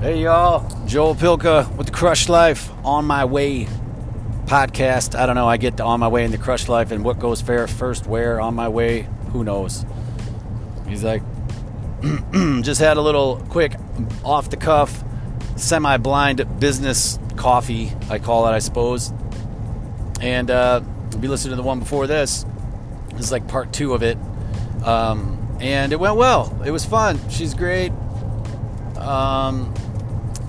Hey y'all, Joel Pilka with the Crush Life on my way podcast. I don't know. I get on my way in the Crush Life and what goes fair first where on my way. Who knows? He's like, just had a little quick off the cuff, semi blind business coffee. I call it, I suppose. And uh, if you listen to the one before this, this is like part two of it. Um, and it went well. It was fun. She's great. Um,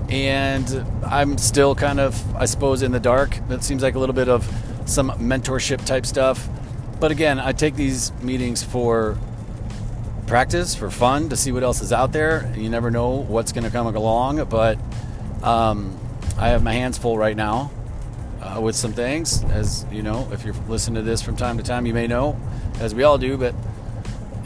and I'm still kind of, I suppose, in the dark. That seems like a little bit of some mentorship type stuff. But again, I take these meetings for practice, for fun, to see what else is out there. You never know what's going to come along, but um, I have my hands full right now uh, with some things. As you know, if you're listening to this from time to time, you may know, as we all do. But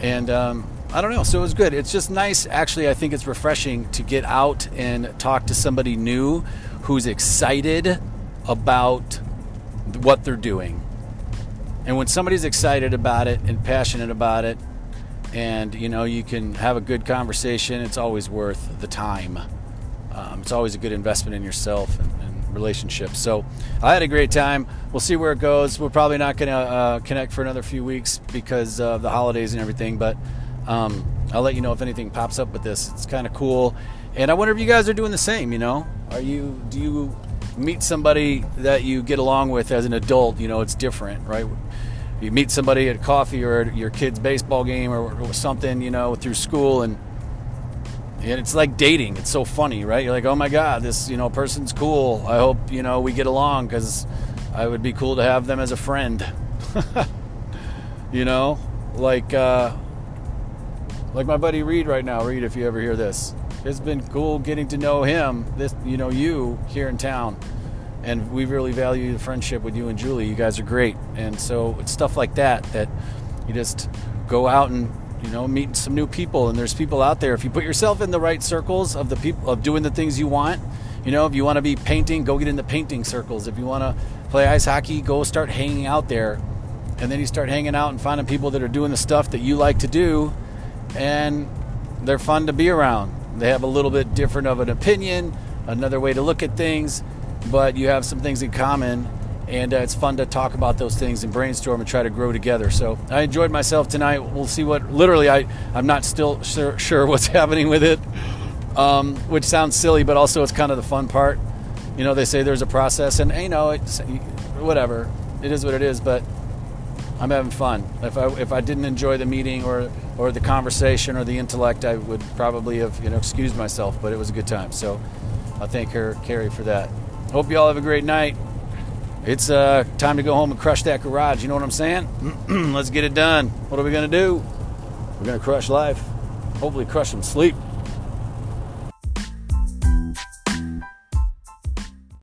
and um, I don't know. So it was good. It's just nice. Actually, I think it's refreshing to get out and talk to somebody new who's excited about what they're doing. And when somebody's excited about it and passionate about it, and you know, you can have a good conversation, it's always worth the time. Um, it's always a good investment in yourself and, and, relationships. So I had a great time. We'll see where it goes. We're probably not going to uh, connect for another few weeks because of the holidays and everything, but um, I'll let you know if anything pops up with this. It's kind of cool, and I wonder if you guys are doing the same. You know, are you do you meet somebody that you get along with as an adult? You know, it's different, right? You meet somebody at coffee or at your kid's baseball game or, something, you know, through school, and and it's like dating. It's so funny, right? You're like, oh my god, this you know person's cool. I hope you know we get along because I would be cool to have them as a friend. you know, like. Uh, like my buddy Reed right now. Reed, if you ever hear this, it's been cool getting to know him. This, you know, you here in town, and we really value the friendship with you and Julie. You guys are great, and so it's stuff like that that you just go out and you know meet some new people. And there's people out there. If you put yourself in the right circles of the people of doing the things you want, you know, if you want to be painting, go get in the painting circles. If you want to play ice hockey, go start hanging out there. And then you start hanging out and finding people that are doing the stuff that you like to do and they're fun to be around. They have a little bit different of an opinion, another way to look at things, but you have some things in common, and uh, it's fun to talk about those things and brainstorm and try to grow together. So I enjoyed myself tonight. We'll see what. Literally, I I'm not still sure, sure what's happening with it, um, which sounds silly, but also it's kind of the fun part. You know, they say there's a process, and you know, it's whatever. It is what it is, but I'm having fun. If I if I didn't enjoy the meeting or or the conversation or the intellect, I would probably have you know excused myself. But it was a good time, so I thank her, Carrie, for that. Hope you all have a great night. It's uh, time to go home and crush that garage. You know what I'm saying? Let's get it done. What are we gonna do? We're gonna crush life. Hopefully, crush some sleep.